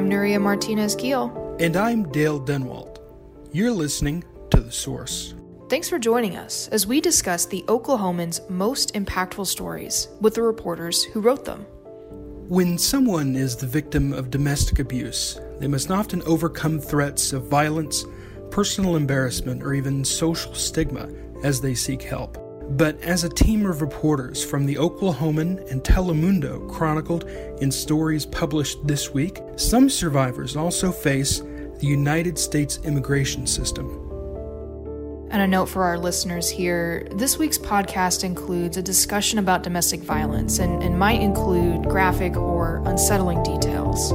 I'm Nuria Martinez Keel. And I'm Dale Denwalt. You're listening to The Source. Thanks for joining us as we discuss the Oklahoman's most impactful stories with the reporters who wrote them. When someone is the victim of domestic abuse, they must often overcome threats of violence, personal embarrassment, or even social stigma as they seek help. But as a team of reporters from the Oklahoman and Telemundo chronicled in stories published this week, some survivors also face the United States immigration system. And a note for our listeners here this week's podcast includes a discussion about domestic violence and, and might include graphic or unsettling details.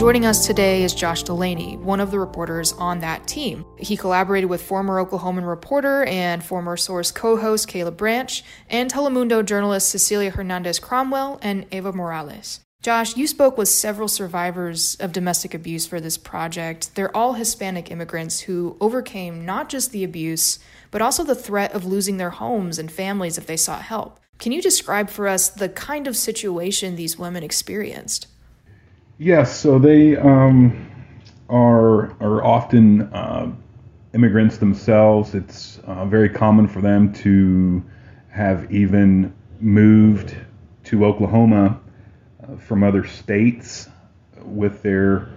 Joining us today is Josh Dulaney, one of the reporters on that team. He collaborated with former Oklahoman reporter and former Source co host Caleb Branch and Telemundo journalist Cecilia Hernandez Cromwell and Eva Morales. Josh, you spoke with several survivors of domestic abuse for this project. They're all Hispanic immigrants who overcame not just the abuse, but also the threat of losing their homes and families if they sought help. Can you describe for us the kind of situation these women experienced? Yes, so they um, are are often uh, immigrants themselves. It's uh, very common for them to have even moved to Oklahoma from other states with their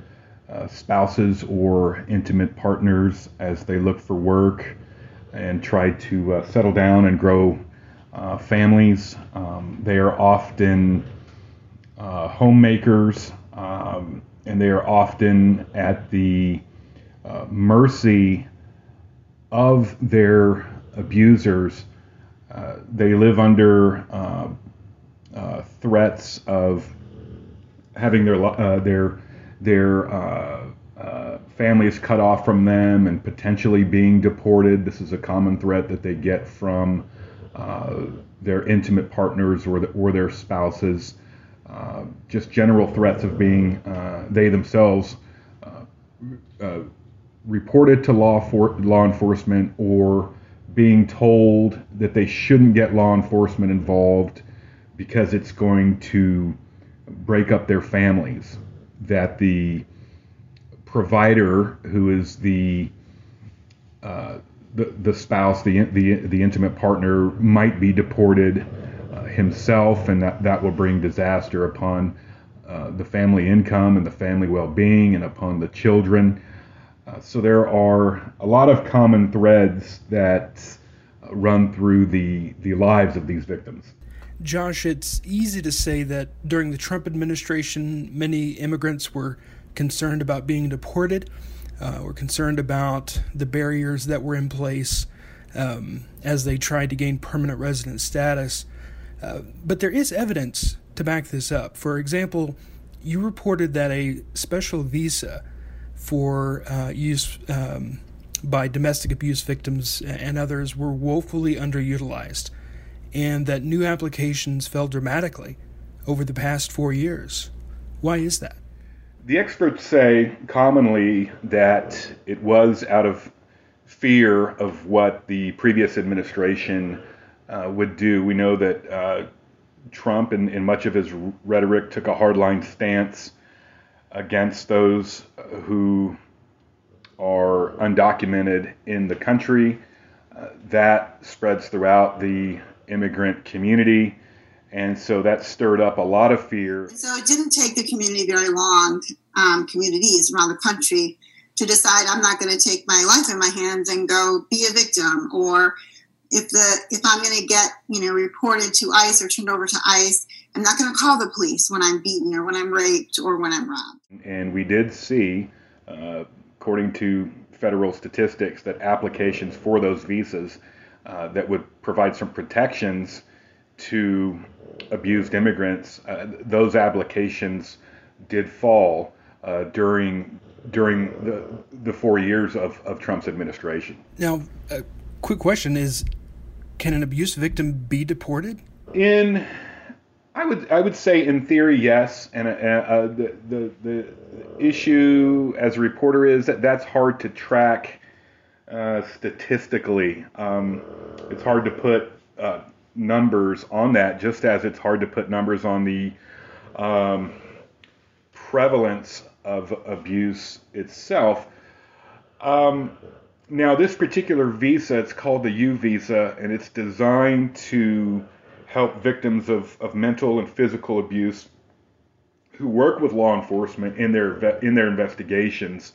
uh, spouses or intimate partners as they look for work and try to uh, settle down and grow uh, families. Um, they are often uh, homemakers um, and they are often at the uh, mercy of their abusers. Uh, they live under threats of having their uh, their their uh, uh, families cut off from them and potentially being deported. This is a common threat that they get from uh, their intimate partners or, the, or their spouses. Uh, just general threats of being uh, they themselves reported to law for law enforcement or being told that they shouldn't get law enforcement involved because it's going to break up their families, that the provider, who is the uh, the, the spouse, the, the the intimate partner, might be deported uh, himself, and that that will bring disaster upon uh, the family income and the family well-being, and upon the children. Uh, so there are a lot of common threads that run through the the lives of these victims. Josh, it's easy to say that during the Trump administration, many immigrants were concerned about being deported, uh, were concerned about the barriers that were in place um, as they tried to gain permanent resident status. Uh, but there is evidence to back this up. For example, you reported that a special visa for uh, use um, by domestic abuse victims and others were woefully underutilized and that new applications fell dramatically over the past four years. Why is that? The experts say commonly that it was out of fear of what the previous administration uh, would do. We know that uh, Trump, in, in much of his rhetoric, took a hardline stance against those who are undocumented in the country. Uh, that spreads throughout the immigrant community. And so that stirred up a lot of fear. So it didn't take the community very long, um, communities around the country, to decide I'm not going to take my life in my hands and go be a victim. Or if the if I'm going to get you know reported to ICE or turned over to ICE, I'm not going to call the police when I'm beaten or when I'm raped or when I'm robbed. And we did see, uh, according to federal statistics, that applications for those visas uh, that would provide some protections to abused immigrants, uh, those applications did fall uh, during during the the four years of, of Trump's administration. Now, a quick question is: Can an abuse victim be deported? In I would I would say in theory yes, and uh, uh, the, the the issue as a reporter is that that's hard to track uh, statistically. Um, it's hard to put uh, numbers on that, just as it's hard to put numbers on the um, prevalence of abuse itself. Um, now, this particular visa, it's called the U visa, and it's designed to help victims of, of mental and physical abuse who work with law enforcement in their in their investigations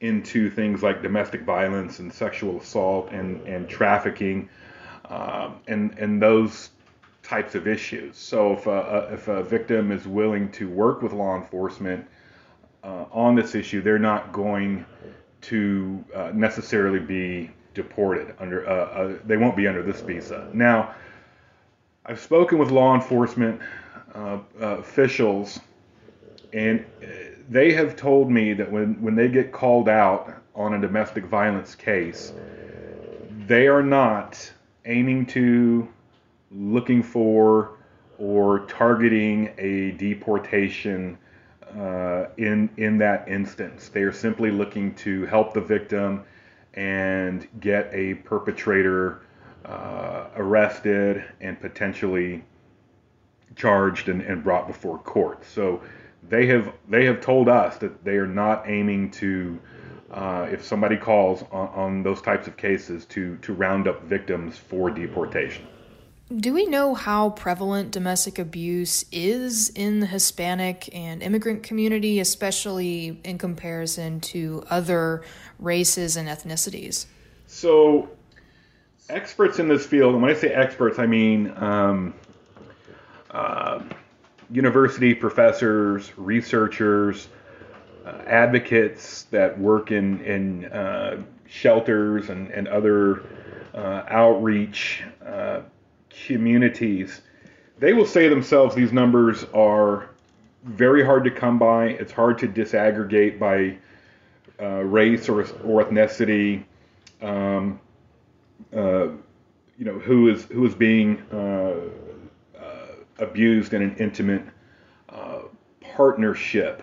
into things like domestic violence and sexual assault and, and trafficking um, and and those types of issues. So if a, if a victim is willing to work with law enforcement uh, on this issue, they're not going to uh, necessarily be deported under. Uh, uh they won't be under this visa. Now, I've spoken with law enforcement uh, uh, officials, and they have told me that when when they get called out on a domestic violence case, they are not aiming to, looking for, or targeting a deportation uh, in in that instance. They are simply looking to help the victim and get a perpetrator uh, arrested and potentially charged and, and brought before court. So they have they have told us that they are not aiming to uh, if somebody calls on, on, those types of cases to to round up victims for deportation. Do we know how prevalent domestic abuse is in the Hispanic and immigrant community, especially in comparison to other races and ethnicities? So, experts in this field, and when I say experts, I mean um, uh, university professors, researchers, uh, advocates that work in, in uh, shelters and, and other uh, outreach uh, communities, they will say themselves these numbers are very hard to come by. It's hard to disaggregate by uh, race or, or ethnicity. Um, uh, you know who is who is being abused in an intimate partnership.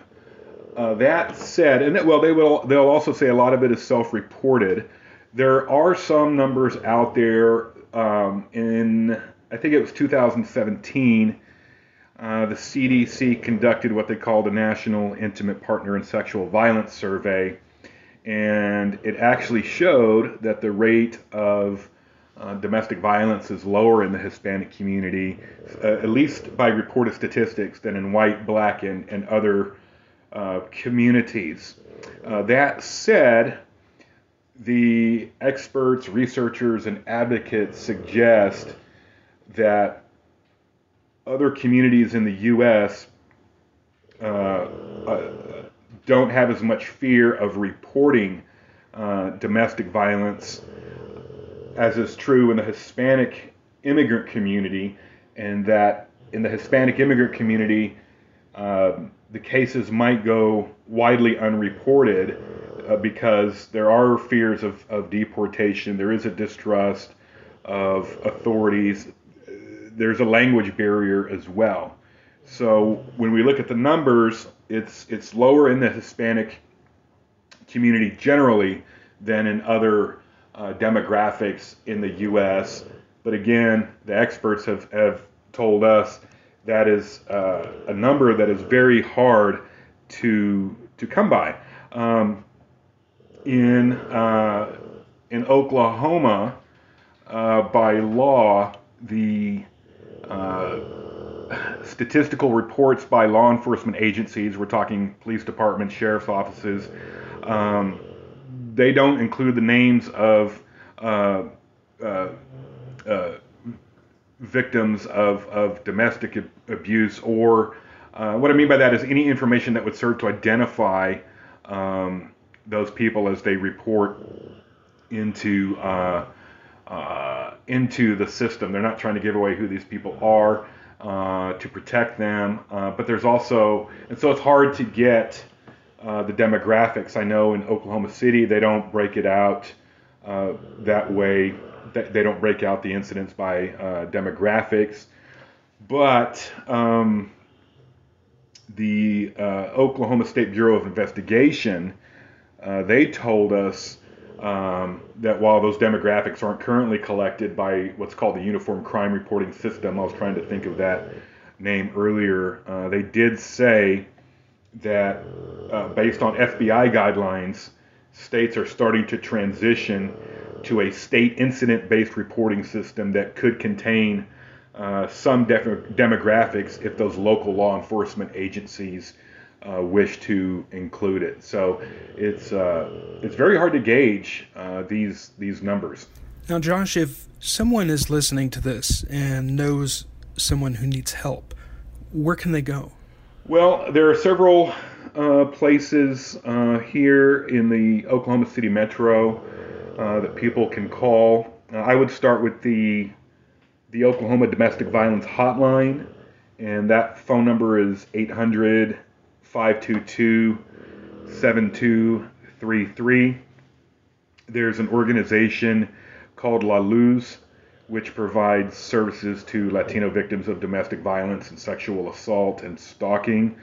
Uh, that said, and that, well, they will they'll also say a lot of it is self-reported. There are some numbers out there. Um, in I think it was 2017, uh, the CDC conducted what they called a National Intimate Partner and Sexual Violence Survey, and it actually showed that the rate of uh, domestic violence is lower in the Hispanic community, uh, at least by reported statistics, than in white, black, and, and other uh, communities. Uh, that said, the experts, researchers, and advocates suggest that other communities in the U.S. Uh, uh, don't have as much fear of reporting domestic violence as is true in the Hispanic immigrant community, and that in the Hispanic immigrant community, uh, the cases might go widely unreported uh, because there are fears of, of deportation, there is a distrust of authorities, there's a language barrier as well. So when we look at the numbers, it's it's lower in the Hispanic community generally than in other uh, demographics in the U.S. But again, the experts have, have told us that is uh, a number that is very hard to to come by. Um, in uh, in Oklahoma, uh, by law, the uh, statistical reports by law enforcement agencies, we're talking police departments, sheriff's offices, um, they don't include the names of uh, uh, victims of, of domestic abuse, or uh, what I mean by that is any information that would serve to identify um, those people as they report into uh, uh, into the system. They're not trying to give away who these people are to protect them, but there's also, and so it's hard to get uh, the demographics. I know in Oklahoma City they don't break it out uh, that way. They don't break out the incidents by uh, demographics, but um, the uh, Oklahoma State Bureau of Investigation uh, they told us um, that while those demographics aren't currently collected by what's called the Uniform Crime Reporting System, I was trying to think of that name earlier, uh, they did say that uh, based on FBI guidelines, states are starting to transition to a state incident based reporting system that could contain uh, some def- demographics if those local law enforcement agencies uh, wish to include it. So it's uh, it's very hard to gauge uh, these these numbers. Now, Josh, if someone is listening to this and knows someone who needs help, where can they go? Well, there are several uh, places uh, here in the Oklahoma City metro uh, that people can call. Uh, I would start with the the Oklahoma Domestic Violence Hotline, and that phone number is 800 522 7233. There's an organization called La Luz, which provides services to Latino victims of domestic violence and sexual assault and stalking.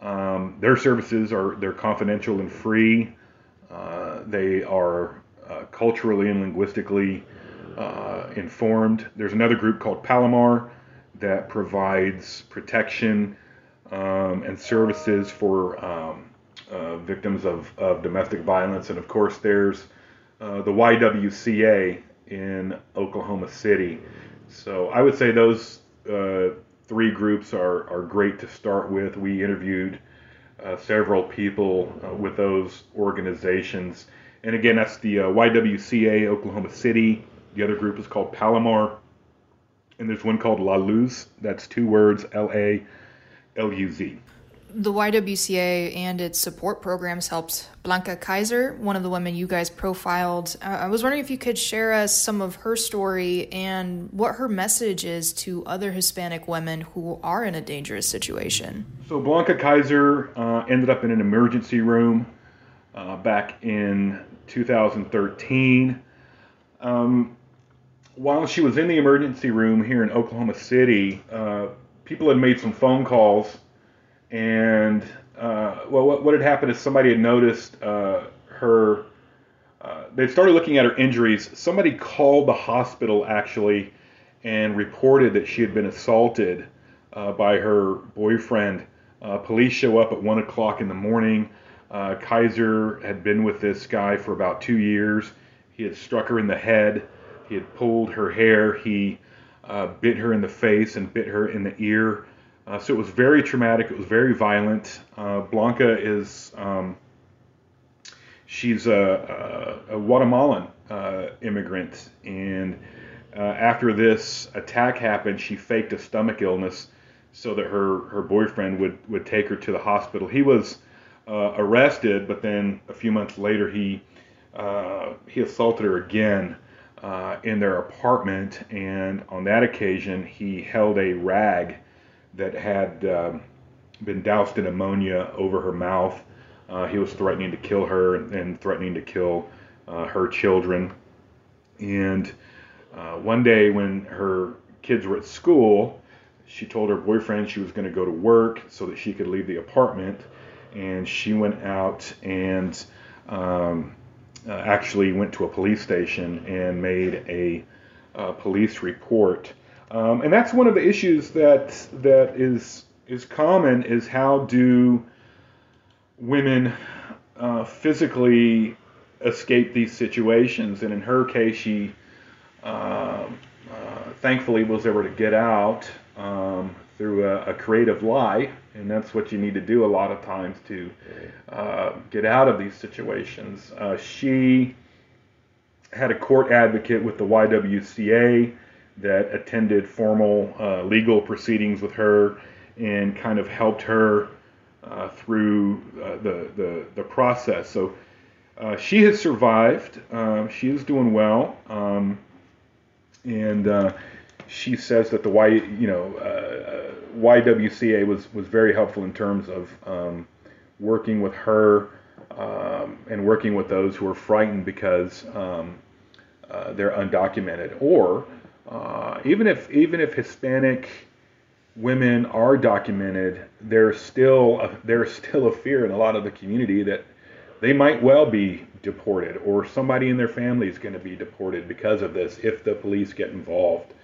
Um, their services are they're confidential and free. Uh, they are uh, culturally and linguistically uh, informed. There's another group called Palomar that provides protection um, and services for um, uh, victims of, of domestic violence. And of course, there's uh, the YWCA in Oklahoma City. So I would say those uh, three groups are, are great to start with. We interviewed uh, several people uh, with those organizations. And again, that's the uh, YWCA Oklahoma City. The other group is called Palomar. And there's one called La Luz. That's two words L A L U Z the YWCA and its support programs helped Blanca Kaiser, one of the women you guys profiled. Uh, I was wondering if you could share us some of her story and what her message is to other Hispanic women who are in a dangerous situation. So, Blanca Kaiser uh, ended up in an emergency room uh, back in 2013. Um, while she was in the emergency room here in Oklahoma City, uh, people had made some phone calls and uh, well, what, what had happened is somebody had noticed uh, her. Uh, they started looking at her injuries. Somebody called the hospital actually and reported that she had been assaulted uh, by her boyfriend. Uh, police show up at one o'clock in the morning. Kaiser had been with this guy for about two years. He had struck her in the head. He had pulled her hair. He bit her in the face and bit her in the ear. Uh, so it was very traumatic. It was very violent. Uh, Blanca is um, she's a, a, a Guatemalan uh, immigrant, and uh, after this attack happened, she faked a stomach illness so that her her boyfriend would would take her to the hospital. He was uh, arrested, but then a few months later he uh, he assaulted her again. In their apartment, and on that occasion, he held a rag that had uh, been doused in ammonia over her mouth. Uh, he was threatening to kill her and, and threatening to kill uh, her children. And uh, one day, when her kids were at school, she told her boyfriend she was going to go to work so that she could leave the apartment. And she went out and um, uh, actually went to a police station and made a uh, police report um, and that's one of the issues that that is is common is how do women uh, physically escape these situations? And in her case, she uh, uh, thankfully was able to get out um, through a, a, creative lie, and that's what you need to do a lot of times to uh, get out of these situations. Uh, she had a court advocate with the YWCA that attended formal uh, legal proceedings with her and kind of helped her uh, through uh, the, the, the process. So uh, she has survived. Um, she is doing well, um, and uh, she says that the Y you know uh, YWCA was was very helpful in terms of um, working with her um, and working with those who are frightened because um, they're undocumented or uh, even if even if Hispanic women are documented, there's still a, there's still a fear in a lot of the community that they might well be deported or somebody in their family is going to be deported because of this if the police get involved.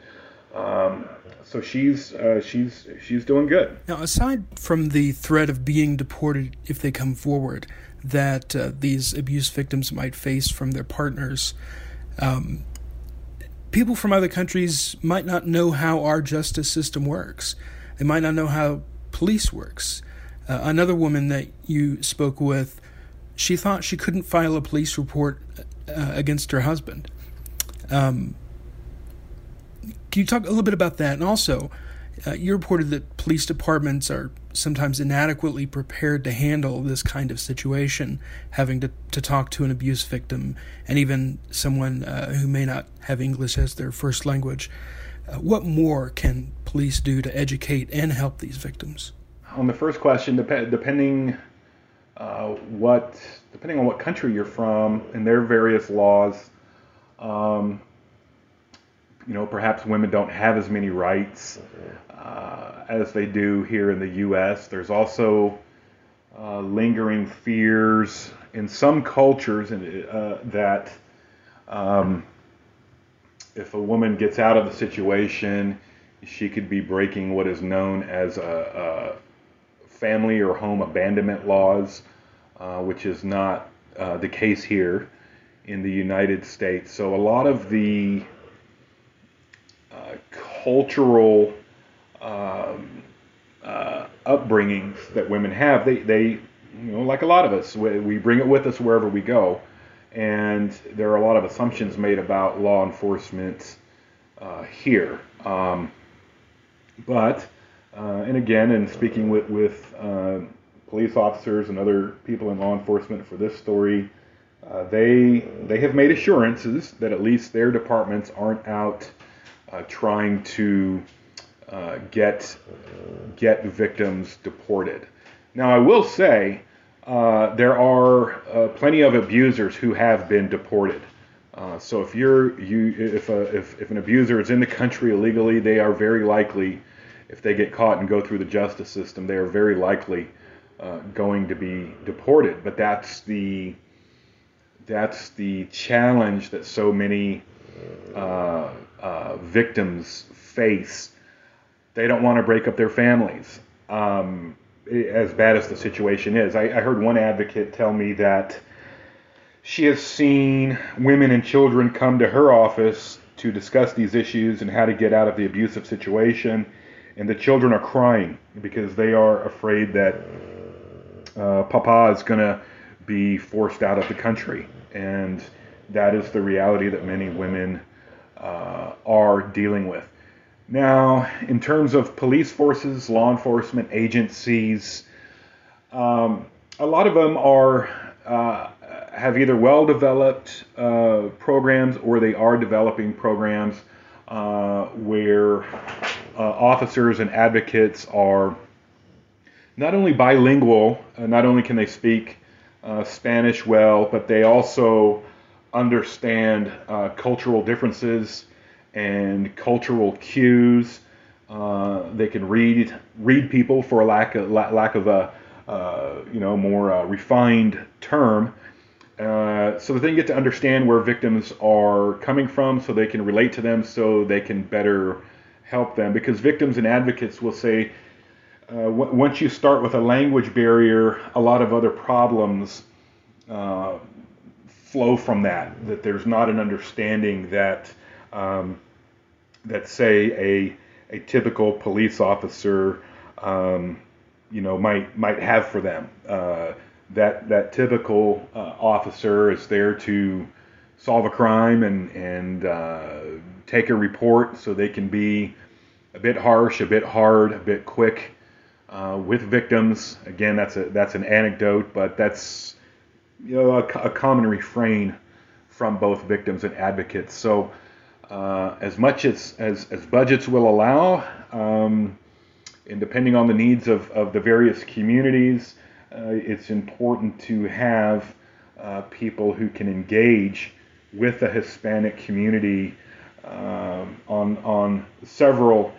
Um, so she's uh, she's she's doing good. Now, aside from the threat of being deported if they come forward, that uh, these abuse victims might face from their partners, um, people from other countries might not know how our justice system works. They might not know how police works. Uh, another woman that you spoke with, she thought she couldn't file a police report uh, against her husband. Um, can you talk a little bit about that? And also, uh, you reported that police departments are sometimes inadequately prepared to handle this kind of situation, having to, to talk to an abuse victim and even someone uh, who may not have English as their first language. Uh, what more can police do to educate and help these victims? On the first question, dep- depending uh, what depending on what country you're from and their various laws, um, you know, perhaps women don't have as many rights uh, as they do here in the U.S. There's also uh, lingering fears in some cultures uh, that um, if a woman gets out of the situation, she could be breaking what is known as a, a family or home abandonment laws, uh, which is not uh, the case here in the United States. So a lot of the cultural um, uh, upbringings that women have, they, they, you know, like a lot of us, we, we bring it with us wherever we go. And there are a lot of assumptions made about law enforcement uh, here. Um, but, uh, and again, in speaking with, with uh, police officers and other people in law enforcement for this story, uh, they they have made assurances that at least their departments aren't out uh, trying to uh, get get victims deported. Now, I will say uh, there are uh, plenty of abusers who have been deported. Uh, so if you're you if, a, if if an abuser is in the country illegally, they are very likely, if they get caught and go through the justice system, they are very likely going to be deported. But that's the that's the challenge that so many uh, uh, victims face. They don't want to break up their families, um, as bad as the situation is. I, I heard one advocate tell me that she has seen women and children come to her office to discuss these issues and how to get out of the abusive situation. And the children are crying because they are afraid that uh, Papa is going to be forced out of the country. And that is the reality that many women uh, are dealing with. Now, in terms of police forces, law enforcement agencies, um, a lot of them are uh, have either well-developed uh, programs or they are developing programs uh, where uh, officers and advocates are not only bilingual, uh, not only can they speak Spanish well, but they also understand uh, cultural differences and cultural cues. Uh, they can read read people for a lack of lack of a uh, you know more uh, refined term, uh, so that they get to understand where victims are coming from, so they can relate to them, so they can better help them. Because victims and advocates will say. Uh, w- once you start with a language barrier, a lot of other problems flow from that. That there's not an understanding that um, that say a a typical police officer um, you know might might have for them. Uh, that that typical uh, officer is there to solve a crime and and uh, take a report so they can be a bit harsh, a bit hard, a bit quick uh, with victims. Again, that's a that's an anecdote, but that's you know, a, a, common refrain from both victims and advocates. So, uh, as much as, as, as budgets will allow, um, and depending on the needs of, of the various communities, uh, it's important to have uh, people who can engage with the Hispanic community um, on, on several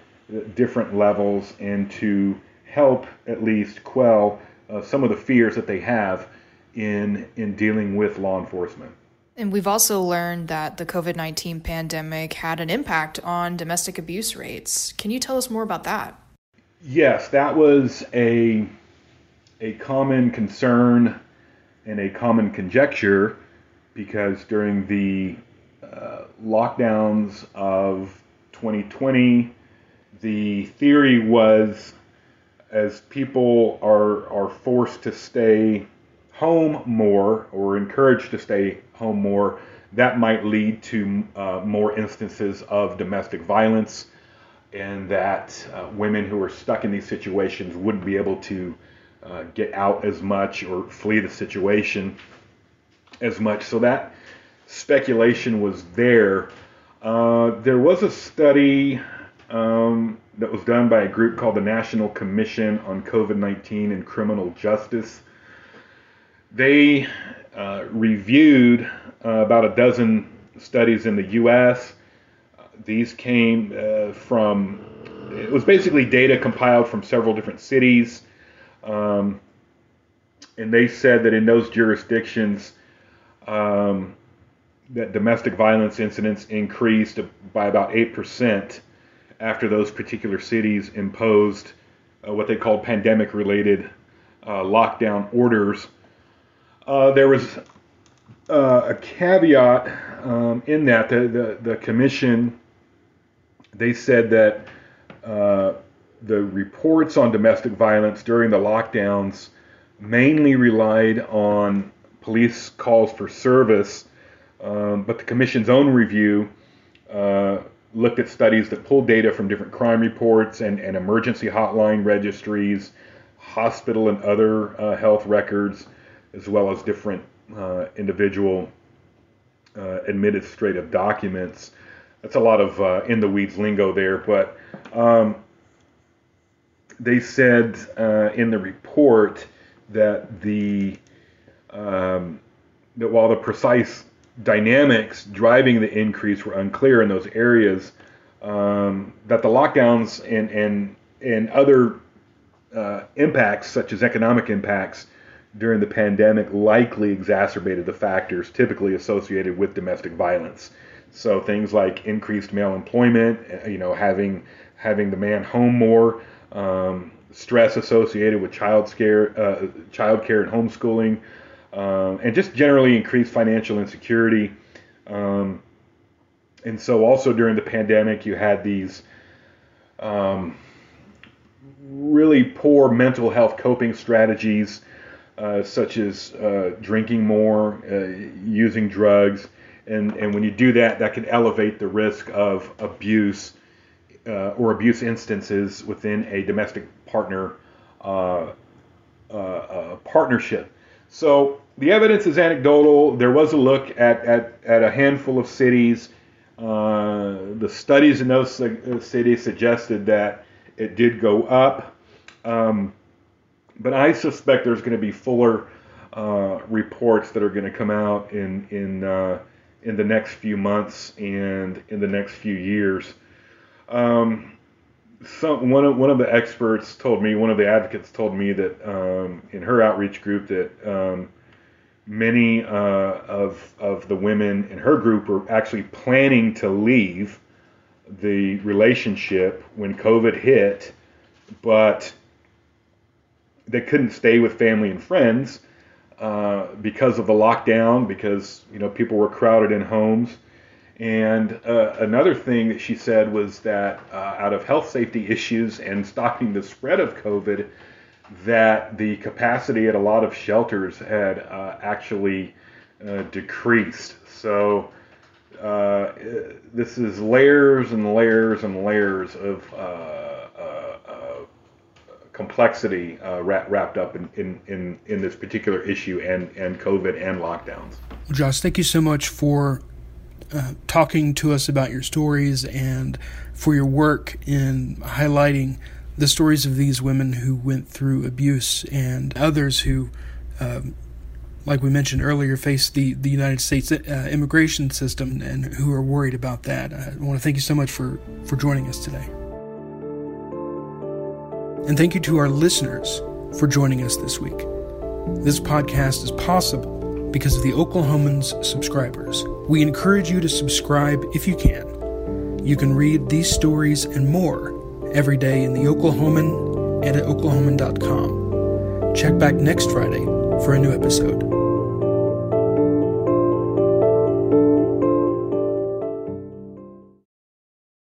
different levels and to help at least quell uh, some of the fears that they have in in dealing with law enforcement. And we've also learned that the COVID 19 pandemic had an impact on domestic abuse rates. Can you tell us more about that? Yes, that was a, a common concern and a common conjecture because during the uh, lockdowns of 2020, the theory was as people are, are forced to stay home more or encouraged to stay home more, that might lead to uh, more instances of domestic violence, and that uh, women who are stuck in these situations wouldn't be able to uh, get out as much or flee the situation as much. So that speculation was there. Uh, there was a study um, that was done by a group called the National Commission on COVID 19 and Criminal Justice they uh, reviewed uh, about a dozen studies in the U.S. These came uh, from, it was basically data compiled from several different cities. Um, and they said that in those jurisdictions, um, that domestic violence incidents increased by about 8% after those particular cities imposed uh, what they called pandemic related uh, lockdown orders uh, there was uh, a caveat um, in that the, the, the, commission they said that uh, the reports on domestic violence during the lockdowns mainly relied on police calls for service, um, but the commission's own review uh, looked at studies that pulled data from different crime reports and, and emergency hotline registries, hospital and other uh, health records as well as different uh, individual uh, administrative documents. That's a lot of uh, in the weeds lingo there, but um, they said uh, in the report that the um, that while the precise dynamics driving the increase were unclear in those areas, um, that the lockdowns and and and other uh, impacts, such as economic impacts, during the pandemic likely exacerbated the factors typically associated with domestic violence. So things like increased male employment, uh, you know, having having the man home more, um, stress associated with child care, uh, child care and homeschooling, um, and just generally increased financial insecurity. Um, and so also during the pandemic, you had these um, really poor mental health coping strategies uh, such as uh, drinking more, uh, using drugs, and, and when you do that, that can elevate the risk of abuse uh, or abuse instances within a domestic partner uh, partnership. So the evidence is anecdotal. There was a look at, at, at a handful of cities. the studies in those cities suggested that it did go up. Um, but I suspect there's going to be fuller uh, reports that are going to come out in in uh, in the next few months and in the next few years. Um, some one of one of the experts told me, one of the advocates told me that um, in her outreach group that um, many uh, of of the women in her group were actually planning to leave the relationship when COVID hit, but they couldn't stay with family and friends uh, because of the lockdown, because you know people were crowded in homes. And uh, another thing that she said was that uh, out of health safety issues and stopping the spread of COVID, that the capacity at a lot of shelters had uh, actually uh, decreased. So uh, this is layers and layers and layers of complexity uh, wrapped up in, in, in, in, this particular issue and, and COVID and lockdowns. Well, Josh, thank you so much for uh, talking to us about your stories and for your work in highlighting the stories of these women who went through abuse and others who, um, like we mentioned earlier, face the, the United States uh, immigration system and who are worried about that. I want to thank you so much for, for joining us today. And thank you to our listeners for joining us this week. This podcast is possible because of the Oklahoman's subscribers. We encourage you to subscribe if you can. You can read these stories and more every day in the Oklahoman and at oklahoman.com. Check back next Friday for a new episode.